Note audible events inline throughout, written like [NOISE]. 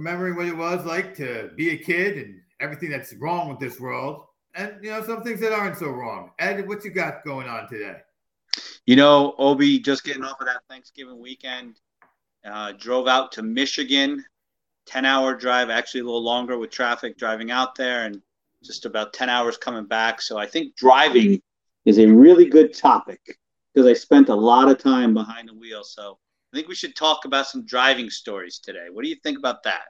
remembering what it was like to be a kid and everything that's wrong with this world, and you know some things that aren't so wrong. Ed, what you got going on today? You know, Obi, just getting off of that Thanksgiving weekend, uh, drove out to Michigan, ten hour drive, actually a little longer with traffic driving out there, and just about ten hours coming back. So I think driving is a really good topic because I spent a lot of time behind the wheel. So I think we should talk about some driving stories today. What do you think about that?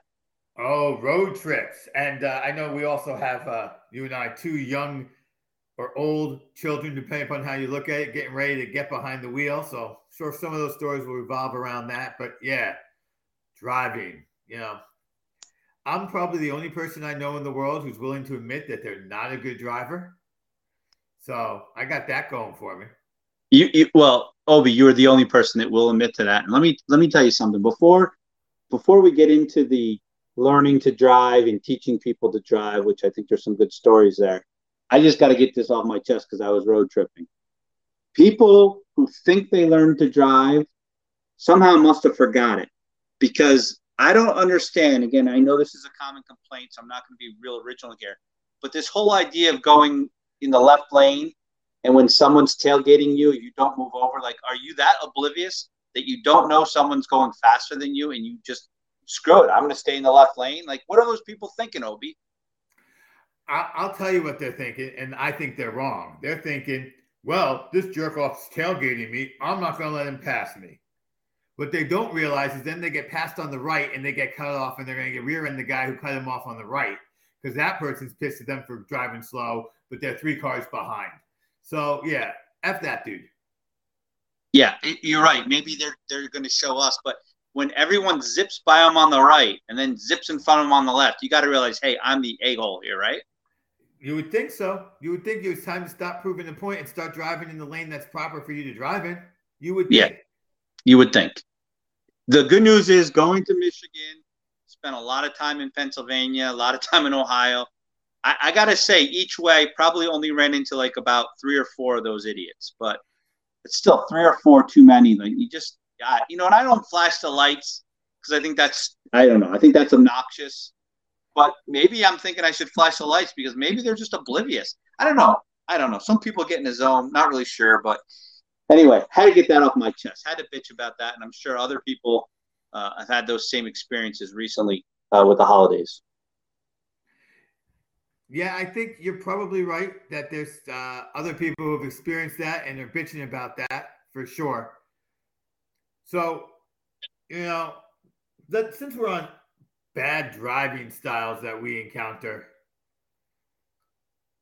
Oh, road trips. And uh, I know we also have, uh, you and I, two young or old children, depending upon how you look at it, getting ready to get behind the wheel. So, sure, some of those stories will revolve around that. But yeah, driving, you know, I'm probably the only person I know in the world who's willing to admit that they're not a good driver. So I got that going for me. You, you well, Obi, you're the only person that will admit to that. And let me let me tell you something before before we get into the learning to drive and teaching people to drive, which I think there's some good stories there. I just got to get this off my chest because I was road tripping. People who think they learned to drive somehow must have forgot it because I don't understand. Again, I know this is a common complaint, so I'm not going to be real original here. But this whole idea of going in the left lane and when someone's tailgating you, you don't move over. Like, are you that oblivious that you don't know someone's going faster than you and you just screw it? I'm going to stay in the left lane. Like, what are those people thinking, Obi? I'll tell you what they're thinking, and I think they're wrong. They're thinking, well, this jerk off's tailgating me. I'm not going to let him pass me. What they don't realize is then they get passed on the right and they get cut off, and they're going to get rear end the guy who cut him off on the right because that person's pissed at them for driving slow, but they're three cars behind. So yeah, f that dude. Yeah, you're right. Maybe they're they're going to show us, but when everyone zips by them on the right and then zips in front of them on the left, you got to realize, hey, I'm the a hole here, right? You would think so. You would think it was time to stop proving the point and start driving in the lane that's proper for you to drive in. You would think. Yeah, you would think. The good news is going to Michigan, spent a lot of time in Pennsylvania, a lot of time in Ohio. I, I gotta say, each way probably only ran into like about three or four of those idiots, but it's still three or four too many. Like you just, got, you know, and I don't flash the lights because I think that's, I don't know, I think that's obnoxious. But maybe I'm thinking I should flash the lights because maybe they're just oblivious. I don't know. I don't know. Some people get in the zone, not really sure, but anyway, had to get that off my chest. Had to bitch about that, and I'm sure other people uh, have had those same experiences recently uh, with the holidays. Yeah, I think you're probably right that there's uh, other people who have experienced that and they're bitching about that for sure. So, you know, that since we're on bad driving styles that we encounter,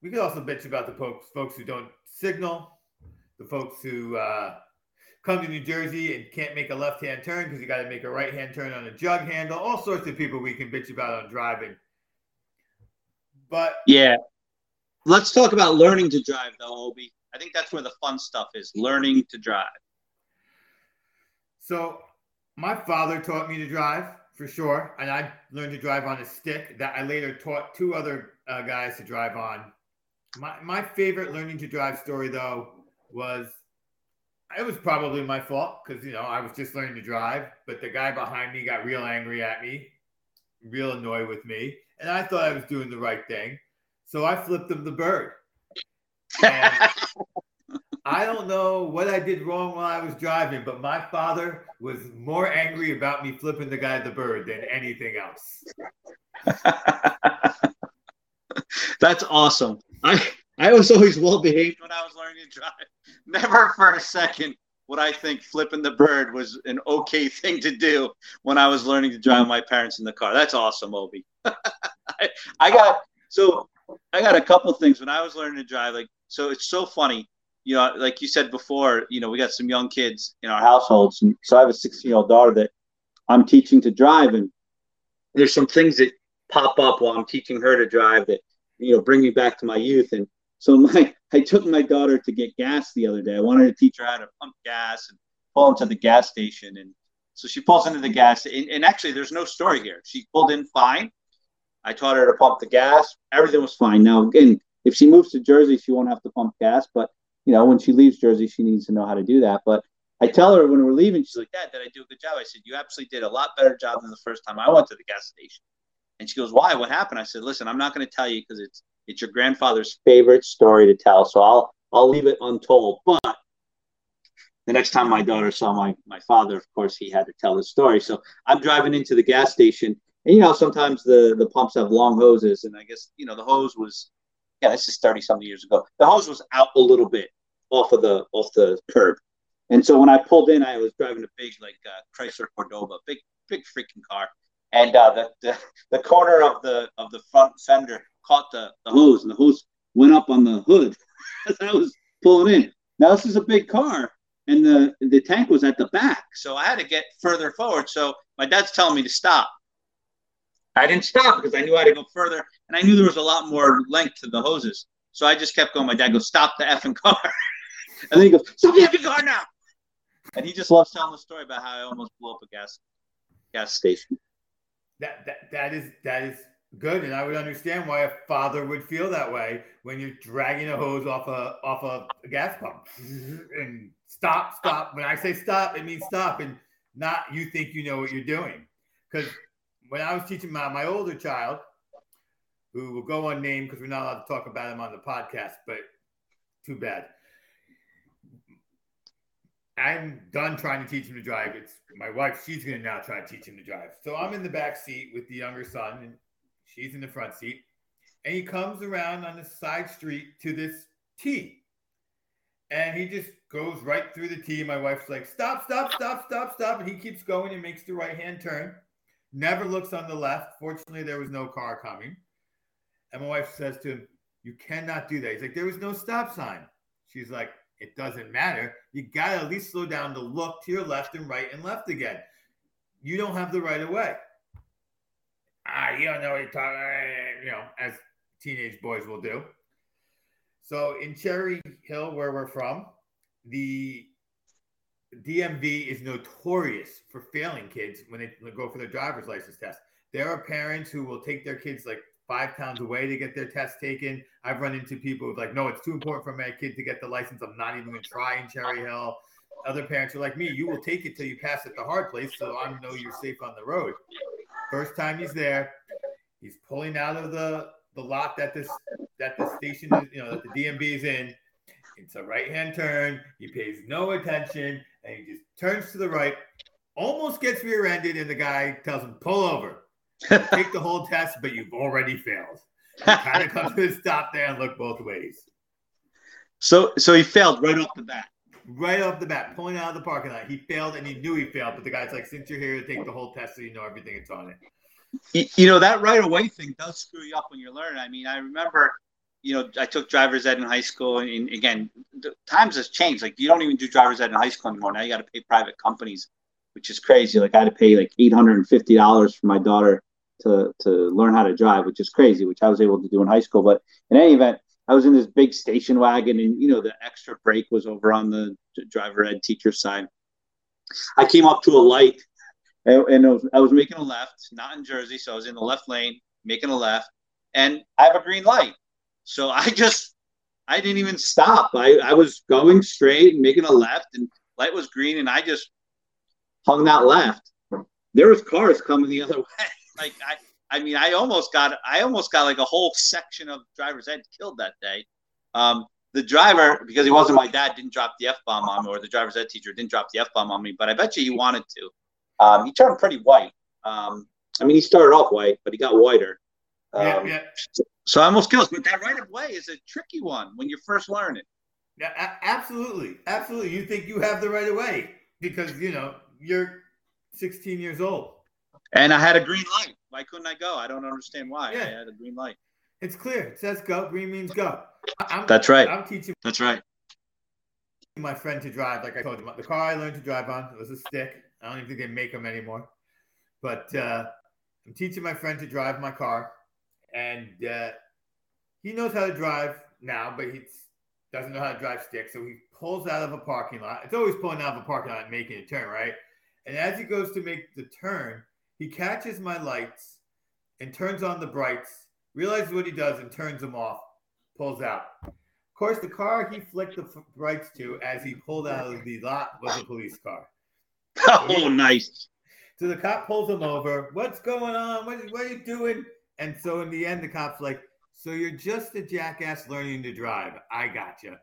we could also bitch about the folks, folks who don't signal, the folks who uh, come to New Jersey and can't make a left hand turn because you got to make a right hand turn on a jug handle. All sorts of people we can bitch about on driving. But yeah, let's talk about learning to drive, though, Obi. I think that's where the fun stuff is learning to drive. So, my father taught me to drive for sure, and I learned to drive on a stick that I later taught two other uh, guys to drive on. My my favorite learning to drive story though was it was probably my fault because you know I was just learning to drive, but the guy behind me got real angry at me, real annoyed with me, and I thought I was doing the right thing. So I flipped him the bird. I don't know what I did wrong while I was driving, but my father was more angry about me flipping the guy the bird than anything else. [LAUGHS] That's awesome. I I was always well behaved when I was learning to drive. Never for a second would I think flipping the bird was an okay thing to do when I was learning to drive my parents in the car. That's awesome, Obi. [LAUGHS] I, I got so I got a couple things when I was learning to drive. Like, so it's so funny. You know, like you said before, you know, we got some young kids in our households, and so I have a 16 year old daughter that I'm teaching to drive, and there's some things that pop up while I'm teaching her to drive that you know bring me back to my youth. And so [LAUGHS] my I took my daughter to get gas the other day. I wanted to teach her how to pump gas and pull into the gas station. And so she pulls into the gas. And, and actually, there's no story here. She pulled in fine. I taught her to pump the gas. Everything was fine. Now, again, if she moves to Jersey, she won't have to pump gas. But, you know, when she leaves Jersey, she needs to know how to do that. But I tell her when we're leaving, she's like, Dad, did I do a good job? I said, You absolutely did a lot better job than the first time I went to the gas station. And she goes, Why? What happened? I said, Listen, I'm not going to tell you because it's it's your grandfather's favorite story to tell. So I'll I'll leave it untold. But the next time my daughter saw my my father, of course, he had to tell the story. So I'm driving into the gas station, and you know, sometimes the the pumps have long hoses, and I guess you know the hose was, yeah, this is thirty something years ago. The hose was out a little bit off of the off the curb, and so when I pulled in, I was driving a big like uh, Chrysler Cordoba, big big freaking car, and uh, the, the the corner of the of the front fender caught the, the hose, and the hose went up on the hood [LAUGHS] as I was pulling in. Now this is a big car, and the the tank was at the back, so I had to get further forward. So my dad's telling me to stop. I didn't stop because I knew I had to go further, and I knew there was a lot more length to the hoses. So I just kept going. My dad goes, "Stop the effing car," [LAUGHS] and then he goes, "Stop the effing car now!" And he just loves telling the story about how I almost blew up a gas gas station. That that that is that is good, and I would understand why a father would feel that way when you're dragging a hose off a off a gas pump and stop, stop. When I say stop, it means stop, and not you think you know what you're doing. Because when I was teaching my my older child, who will go unnamed because we're not allowed to talk about him on the podcast, but too bad. I'm done trying to teach him to drive. It's my wife, she's going to now try to teach him to drive. So I'm in the back seat with the younger son, and she's in the front seat. And he comes around on the side street to this T. And he just goes right through the T. My wife's like, stop, stop, stop, stop, stop. And he keeps going and makes the right hand turn. Never looks on the left. Fortunately, there was no car coming. And my wife says to him, You cannot do that. He's like, There was no stop sign. She's like, It doesn't matter. You got to at least slow down to look to your left and right and left again. You don't have the right of way. Ah, you don't know what you're talking you know, as teenage boys will do. So in Cherry Hill, where we're from, the DMV is notorious for failing kids when they go for their driver's license test. There are parents who will take their kids like five towns away to get their test taken. I've run into people who's like, no, it's too important for my kid to get the license. I'm not even going to try in Cherry Hill. Other parents are like me, you will take it till you pass at the hard place, so I know you're safe on the road. First time he's there, he's pulling out of the the lot that this that the station is, you know, that the DMV is in. It's a right hand turn. He pays no attention and he just turns to the right, almost gets rear ended, and the guy tells him, pull over. Take the whole test, but you've already failed. kind of come to a stop there and look both ways. So so he failed right off the bat. Right off the bat, pulling out of the parking lot. He failed and he knew he failed, but the guy's like, since you're here to take the whole test so you know everything that's on it. You know, that right away thing does screw you up when you're learning. I mean, I remember you know, I took driver's ed in high school, and again, times has changed. Like you don't even do driver's ed in high school anymore. Now you got to pay private companies, which is crazy. Like I had to pay like eight hundred and fifty dollars for my daughter to to learn how to drive, which is crazy. Which I was able to do in high school. But in any event, I was in this big station wagon, and you know the extra brake was over on the driver ed teacher side. I came up to a light, and, and was, I was making a left, not in Jersey, so I was in the left lane, making a left, and I have a green light so I just, I didn't even stop. I, I was going straight and making a left, and light was green, and I just hung that left. There was cars coming the other [LAUGHS] way. Like I, I mean, I almost got, I almost got like a whole section of driver's ed killed that day. Um, the driver, because he wasn't my dad, didn't drop the f bomb on me, or the driver's ed teacher didn't drop the f bomb on me. But I bet you he wanted to. Um, he turned pretty white. Um, I mean, he started off white, but he got whiter. Um, yeah, yeah. So I almost kills. But that right of way is a tricky one when you're first learning. Yeah, a- absolutely, absolutely. You think you have the right of way because you know you're 16 years old. And I had a green light. Why couldn't I go? I don't understand why. Yeah. I had a green light. It's clear. It says go. Green means go. I'm, That's right. I'm teaching. That's right. My friend to drive, like I told you, the car I learned to drive on was a stick. I don't even think they make them anymore. But uh, I'm teaching my friend to drive my car and uh, he knows how to drive now, but he doesn't know how to drive stick. So he pulls out of a parking lot. It's always pulling out of a parking lot and making a turn, right? And as he goes to make the turn, he catches my lights and turns on the brights, realizes what he does and turns them off, pulls out. Of course, the car he flicked the brights to as he pulled out of the lot was a police car. [LAUGHS] Oh, nice. So the cop pulls him over. What's going on? What, what are you doing? And so in the end, the cop's like, "So you're just a jackass learning to drive. I gotcha."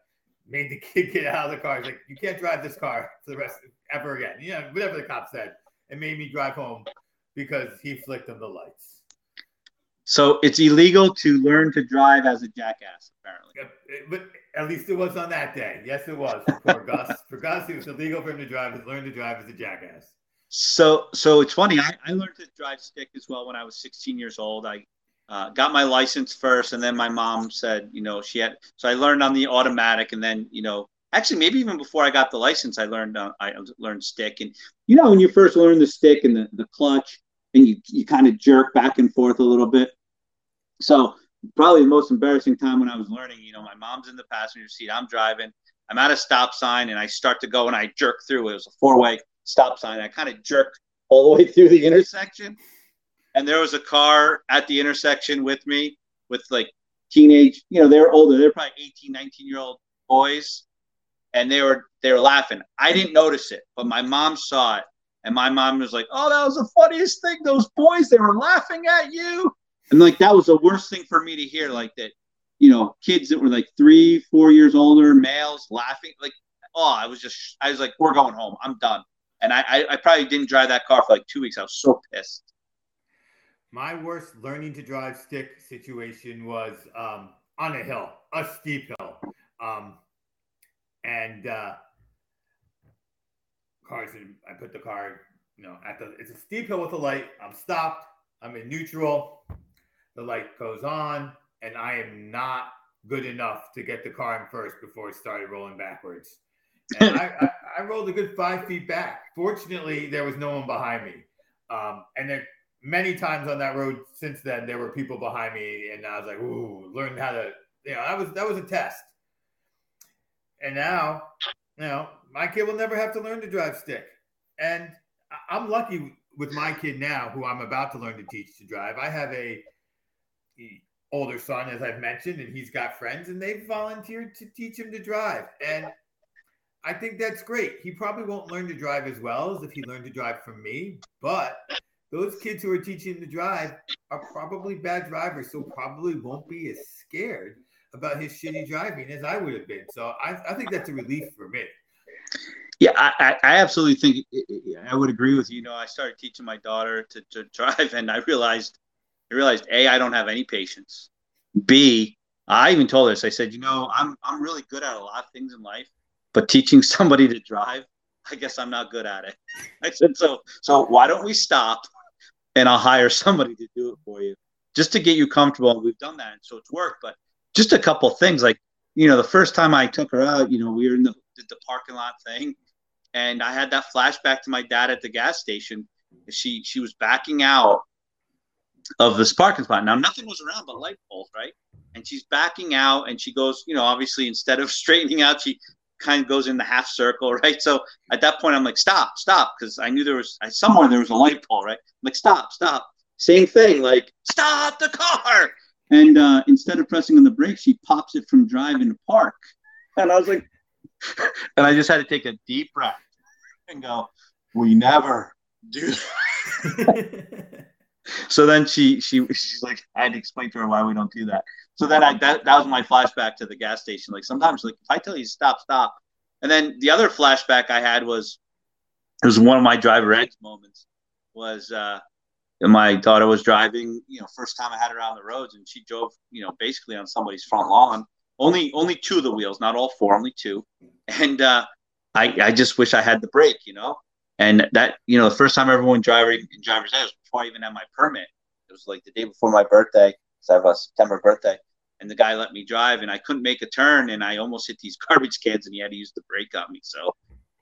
Made the kid get out of the car. He's like, "You can't drive this car for the rest of, ever again." You know, whatever the cop said. It made me drive home because he flicked on the lights. So it's illegal to learn to drive as a jackass, apparently. But at least it was on that day. Yes, it was for Gus. [LAUGHS] For Gus, it was illegal for him to drive. Learn to drive as a jackass. So, so it's funny. I, I learned to drive stick as well when I was 16 years old. I uh, got my license first, and then my mom said, you know, she had. So I learned on the automatic, and then, you know, actually maybe even before I got the license, I learned uh, I learned stick. And you know, when you first learn the stick and the, the clutch, and you you kind of jerk back and forth a little bit. So probably the most embarrassing time when I was learning, you know, my mom's in the passenger seat, I'm driving, I'm at a stop sign, and I start to go and I jerk through. It was a four way stop sign. I kind of jerked all the way through the intersection. And there was a car at the intersection with me with like teenage, you know, they were older. They're probably 18, 19 year old boys. And they were they were laughing. I didn't notice it, but my mom saw it. And my mom was like, Oh, that was the funniest thing. Those boys, they were laughing at you. And like that was the worst thing for me to hear, like that, you know, kids that were like three, four years older, males laughing. Like, oh, I was just I was like, We're going home. I'm done and I, I, I probably didn't drive that car for like two weeks. I was so pissed. My worst learning to drive stick situation was um, on a hill, a steep hill, um, and uh, cars. And I put the car, you know, at the. It's a steep hill with a light. I'm stopped. I'm in neutral. The light goes on, and I am not good enough to get the car in first before it started rolling backwards. And I, I, I, rolled a good five feet back. Fortunately, there was no one behind me. Um, and there many times on that road since then, there were people behind me, and I was like, "Ooh, learn how to." You know, that was that was a test. And now, you know, my kid will never have to learn to drive stick. And I'm lucky with my kid now, who I'm about to learn to teach to drive. I have a older son, as I've mentioned, and he's got friends, and they've volunteered to teach him to drive. And I think that's great. He probably won't learn to drive as well as if he learned to drive from me, but those kids who are teaching him to drive are probably bad drivers, so probably won't be as scared about his shitty driving as I would have been. So I, I think that's a relief for me. Yeah, I, I absolutely think I would agree with you. You know, I started teaching my daughter to, to [LAUGHS] drive, and I realized, I realized, a, I don't have any patience. B, I even told her, I said, you know, I'm I'm really good at a lot of things in life, but teaching [LAUGHS] somebody to drive, I guess I'm not good at it. [LAUGHS] I said, so, so why don't we stop and I'll hire somebody to do it for you just to get you comfortable. And we've done that. And so it's worked, but just a couple things like, you know, the first time I took her out, you know, we were in the, did the parking lot thing and I had that flashback to my dad at the gas station. She, she was backing out of this parking spot. Now nothing was around but light poles, right? And she's backing out and she goes, you know, obviously instead of [LAUGHS] straightening out, she kind of goes in the half circle, [LAUGHS] right? So at that point, I'm like, stop, stop, because I knew there was somewhere there was a light pole, right? I'm like, stop, stop. Same thing, like, stop the car. And uh, instead of pressing on the brake, she pops it from drive into park. And I was like, [LAUGHS] and I just had to take a deep breath and go, we never do [LAUGHS] so then she she she's like, I had to explain to her why we don't do that. So then I that, that was my flashback to the gas station. Like sometimes like if I tell you stop, stop. And then the other flashback I had was it was one of my driver ed moments was uh my daughter was driving, you know, first time I had her on the roads and she drove, you know, basically on somebody's front lawn. Only only two of the wheels, not all four, only two. And uh I, I just wish I had the brake, you know. And that, you know, the first time I ever went driving in driver's ed was before I even had my permit. It was like the day before my birthday. So I have a September birthday. And the guy let me drive and I couldn't make a turn and I almost hit these [LAUGHS] garbage cans and he had to use the brake on me. So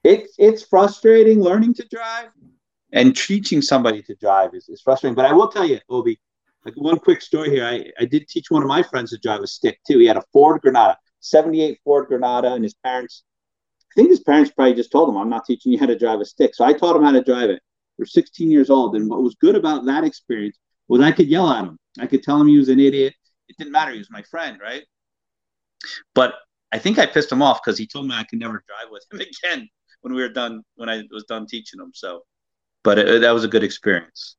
it's it's frustrating learning to drive and teaching somebody to drive is, is frustrating. But I will tell you, Obi, like one quick story here. I, I did teach one of my friends to drive a stick too. He had a Ford Granada, 78 Ford Granada, and his parents think his parents probably just told him, I'm not teaching you how to drive a stick. So I taught him how to drive it. They're 16 years old. And what was good about that experience was I could yell at him. I could tell him he was an idiot. It didn't matter. He was my friend, right? But I think I pissed him off because he told me I could never drive with him [LAUGHS] again when we were done when I was done teaching him. So, but it, that was a good experience.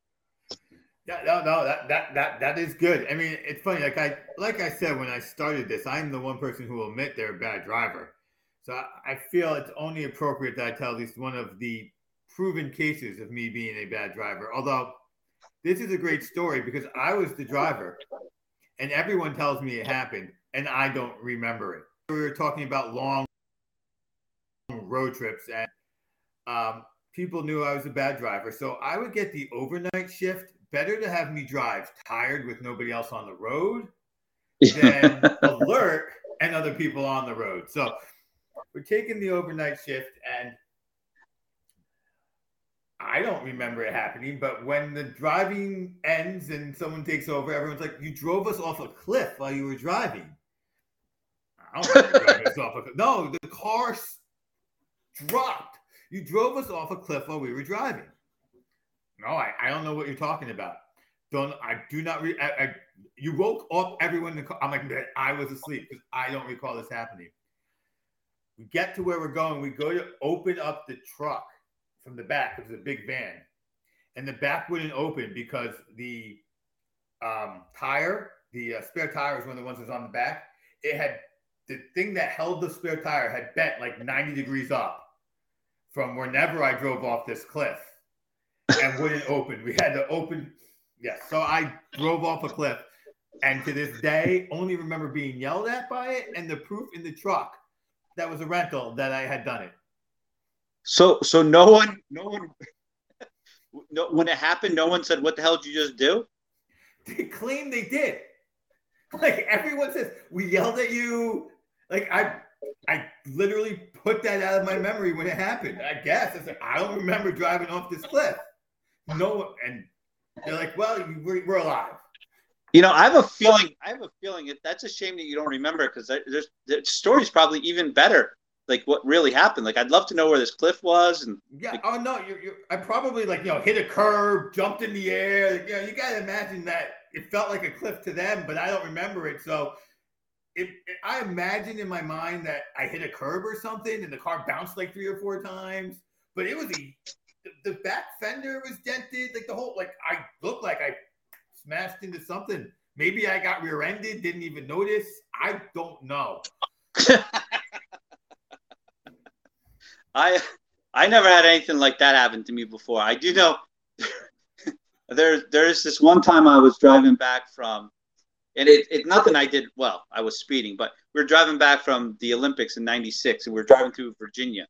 Yeah, no, no, that that that that is good. I mean, it's funny. Like I like I said when I started this, I'm the one person who will admit they're a bad driver. So I, I feel it's only appropriate that I tell at least one of the proven cases of me being a bad driver. Although this is a great story because I was the driver, and everyone tells me it happened, and I don't remember it. We were talking about long road trips, and um, people knew I was a bad driver. So I would get the overnight shift better to have me drive tired with nobody else on the road [LAUGHS] than alert and other people on the road. So we're taking the overnight shift and I don't remember it happening, but when the driving ends and someone takes over, everyone's like, "You drove us off a cliff while you were driving." I don't driving us off a cliff. No, the car dropped. You drove us off a cliff while we were driving. No, I, I don't know what you're talking about. Don't I do not re, I, I, you woke up everyone in the car. I'm like I was asleep because I don't recall this happening. Get to where we're going. We go to open up the truck from the back. It was a big van, and the back wouldn't open because the um, tire, the uh, spare tire, was one of the ones that was on the back. It had the thing that held the spare tire had bent like 90 degrees up from whenever I drove off this cliff and wouldn't [LAUGHS] open. We had to open. Yes. So I drove off a cliff. And to this day, only remember being yelled at by it and the proof in the truck that was a rental that I had done it. So, so no one, no one, [LAUGHS] no, when it happened, no one said, "What the hell did you just do?" They claim they did. [LAUGHS] Like everyone says, we yelled at you. Like I, I literally put that out of my memory when it happened. I guess I said I don't remember driving off this cliff no, one, and they're like, well, we're, we're alive. You know, I have a feeling. I have a feeling it, that's a shame that you don't remember because there's the story's probably even better. Like what really happened. Like I'd love to know where this cliff was. And yeah, like, oh no, you, you. I probably like you know hit a curb, jumped in the air. You know, you gotta imagine that it felt like a cliff to them, but I don't remember it. So it, it, I imagine in my mind that I hit a curb or something, and the car bounced like three or four times. But it was a the, the back fender was dented. Like the whole, like I looked like I smashed into something. Maybe I got rear-ended, didn't even notice. I don't know. [LAUGHS] I I never had anything like that happen to me before. I do know [LAUGHS] there there's this one time I was driving back from and it, it nothing I did well, I was speeding, but we were driving back from the Olympics in ninety six and we were driving through Virginia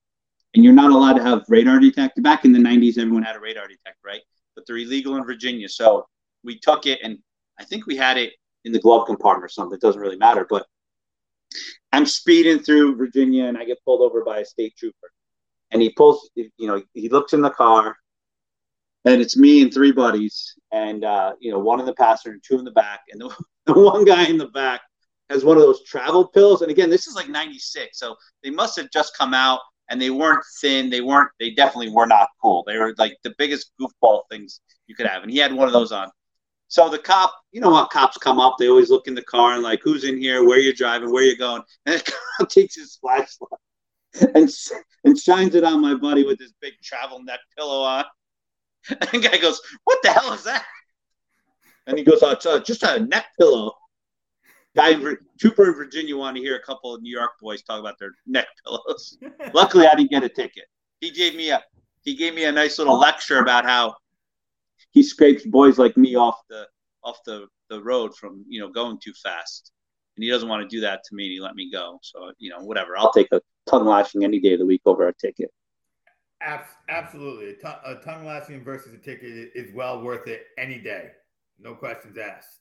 and you're not allowed to have radar detector. Back in the 90s, everyone had a radar detector, right? But they're illegal in Virginia. So we took it, and I think we had it in the glove compartment or something. It doesn't really matter. But I'm speeding through Virginia, and I get pulled over by a state trooper. And he pulls, you know, he looks in the car, and it's me and three buddies, and uh, you know, one in the passenger two in the back, and the, [LAUGHS] the one guy in the back has one of those travel pills. And again, this is like '96, so they must have just come out and they weren't thin. They weren't. They definitely were not cool. They were like the biggest goofball things you could have, and he had one of those on. So the cop, you know what cops come up, they always look in the car and like, who's in here, where you're driving, where you're going, [LAUGHS] and the cop takes his flashlight and and shines it on my buddy with his big travel neck pillow on. [LAUGHS] And the guy goes, "What the hell is that?" And he goes, "Oh, it's uh, just a neck pillow." guy in trooper in Virginia wanted to hear a couple of New York boys talk about their neck pillows. [LAUGHS] Luckily, I didn't get a ticket. He gave me a he gave me a nice little lecture about how he scrapes boys like me off the off the, the road from you know going too fast, and he doesn't want to do that to me. And he let me go. So you know whatever. I'll take a tongue lashing any day of the week over a ticket. Absolutely, a, tongue lashing versus a ticket is well worth it any day. No questions asked.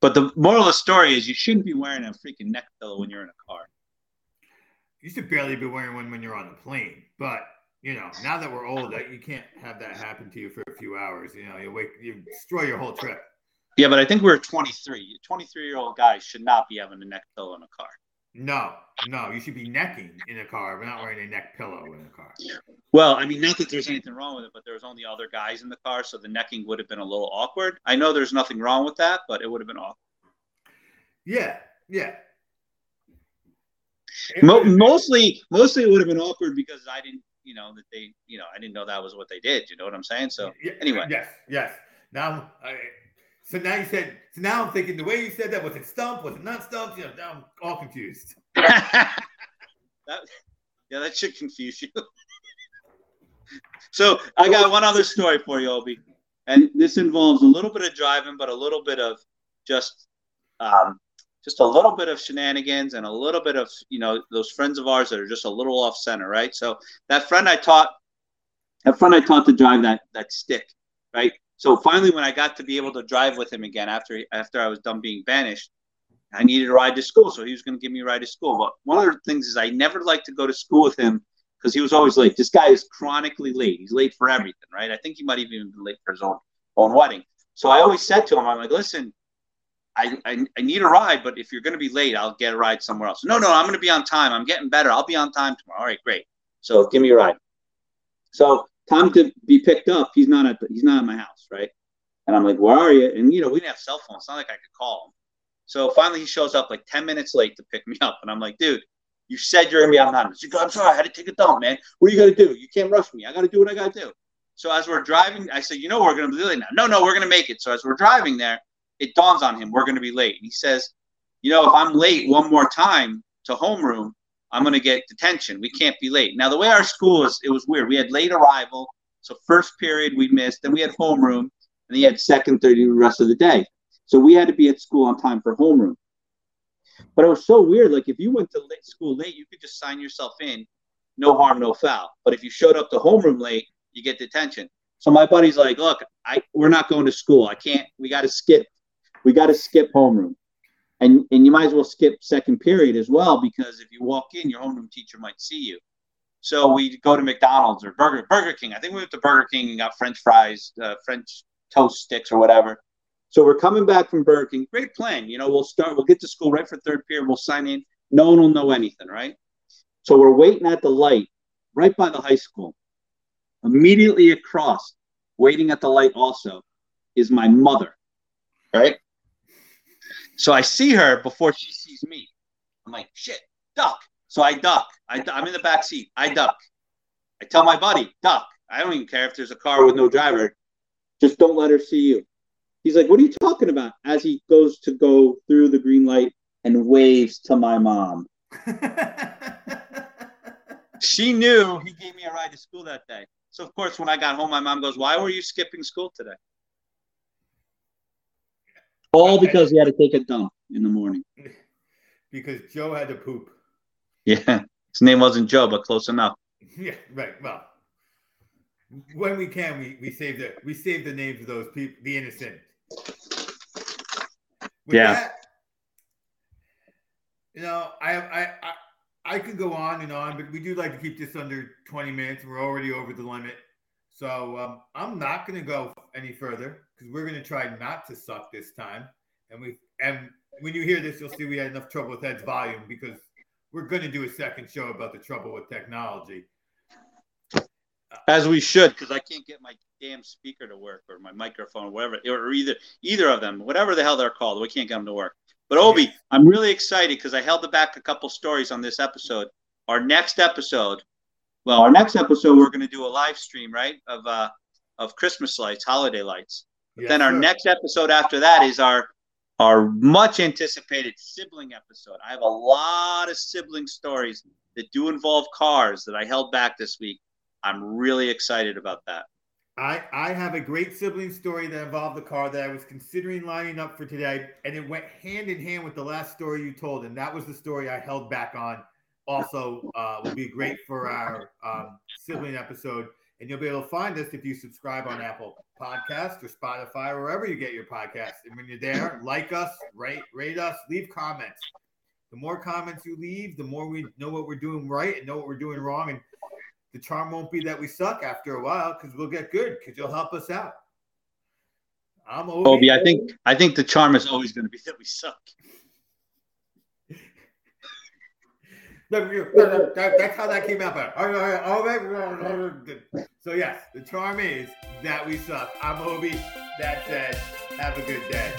But the moral of the story is you shouldn't be wearing a freaking neck pillow when you're in a car. You should barely be wearing one when you're on the plane. But you know, now that we're old, you can't have that happen to you for a few hours. You know, you wake, you destroy your whole trip. Yeah, but I think we're 23. 23 year old guys should not be having a neck pillow in a car. No, no, you should be necking in a car, but not wearing a neck pillow in a car. Well, I mean, not that there's anything wrong with it, but there was only other guys in the car, so the necking would have been a little awkward. I know there's nothing wrong with that, but it would have been awkward. Yeah, yeah. Mo- mostly, mostly it would have been awkward because I didn't, you know, that they, you know, I didn't know that was what they did. You know what I'm saying? So anyway. Yes, yes. Now, I, so now you said. So now I'm thinking the way you said that was it stump? Was it not stump? You know, now I'm all confused. [LAUGHS] that, yeah, that should confuse you. [LAUGHS] so I got one other story for you, Obi, and this involves a little bit of driving, but a little bit of just, um, just a little bit of shenanigans and a little bit of you know those friends of ours that are just a little off center, right? So that friend I taught, that friend I taught to drive that that stick, right? So finally, when I got to be able to drive with him again after after I was done being banished, I needed a ride to school, so he was going to give me a ride to school. But one of the things is I never liked to go to school with him because he was always late. This guy is chronically late. He's late for everything, right? I think he might have even been late for his own own wedding. So I always said to him, I'm like, listen, I, I, I need a ride, but if you're going to be late, I'll get a ride somewhere else. No, no, I'm going to be on time. I'm getting better. I'll be on time tomorrow. All right, great. So give me a ride. So time to be picked up. He's not at the, he's not at my house, right? And I'm like, where are you? And you know, we didn't have cell phones. It's not like I could call him. So finally, he shows up like 10 minutes late to pick me up. And I'm like, dude, you said you're going to be on time. I'm sorry, I had to take a dump, man. What are you going to do? You can't rush me. I got to do what I got to do. So as we're driving, I said, you know, we're going to be late now. No, no, we're going to make it. So as we're driving there, it dawns on him, we're going to be late. And he says, you know, if I'm late one more time to homeroom, I'm going to get detention. We can't be late. Now, the way our school is, it was weird. We had late arrival. So first period we missed, then we had homeroom, and then you had second, third, the rest of the day. So we had to be at school on time for homeroom. But it was so weird. Like if you went to late school late, you could just sign yourself in, no harm, no foul. But if you showed up to homeroom late, you get detention. So my buddy's like, look, I we're not going to school. I can't. We got to skip. We got to skip homeroom, and and you might as well skip second period as well because if you walk in, your homeroom teacher might see you. So we go to McDonald's or Burger Burger King. I think we went to Burger King and got French fries, uh, French toast sticks or whatever. So we're coming back from Burger King. Great plan. You know, we'll start. We'll get to school right for third period. We'll sign in. No one will know anything, right? So we're waiting at the light right by the high school. Immediately across, waiting at the light also, is my mother. Right. So I see her before she sees me. I'm like, shit, duck. So I duck. I, I'm in the back seat. I duck. I tell my buddy, duck. I don't even care if there's a car with no driver. Just don't let her see you. He's like, what are you talking about? As he goes to go through the green light and waves to my mom. [LAUGHS] She knew he gave me a ride to school that day. So of course, when I got home, my mom goes, "Why were you skipping school today?" All because he had to take a dump in the morning. [LAUGHS] because Joe had to poop. Yeah, his name wasn't Joe, but close enough. [LAUGHS] Yeah, right. Well, when we can, we, we save the we save the names of those people, the innocent. With Yeah. that, you know, I, I I I could go on and on, but we do like to keep this under 20 minutes. We're already over the limit, so um, I'm not going to go any further because we're going to try not to suck this time. And we and when you hear this, you'll see we had enough trouble with Ed's volume because we're going to do a second show about the trouble with technology. As we should, because I can't get my damn speaker to work or my microphone or whatever, or either either of them, whatever the hell they're called, we can't get them to work. But Obi, I'm really excited because I held the back a couple stories on this episode. Our next episode, well, our next episode, we're going to do a live stream, right, of uh, of Christmas lights, holiday lights. But Yes, then our sir. next episode after that is our our much anticipated sibling episode. I have a lot of sibling stories that do involve cars that I held back this week. I'm really excited about that. I, I have a great sibling story that involved the car that I was considering lining up for today, and it went hand in hand with the last story you told, and that was the story I held back on. Also, uh, will be great for our um, sibling episode, and you'll be able to find us if you subscribe on Apple Podcast or Spotify or wherever you get your podcasts. And when you're there, like us, rate rate us, leave comments. The more comments you leave, the more we know what we're doing right and know what we're doing wrong, and the charm won't be that we suck after a while because we'll get good because you'll help us out. I'm Obi. Obi, I think I think the charm is always going to be that we suck. No, you- that- that- that's how that came out. But all right, all right, so yes, the charm is that we suck. I'm Obi. That said, have a good day.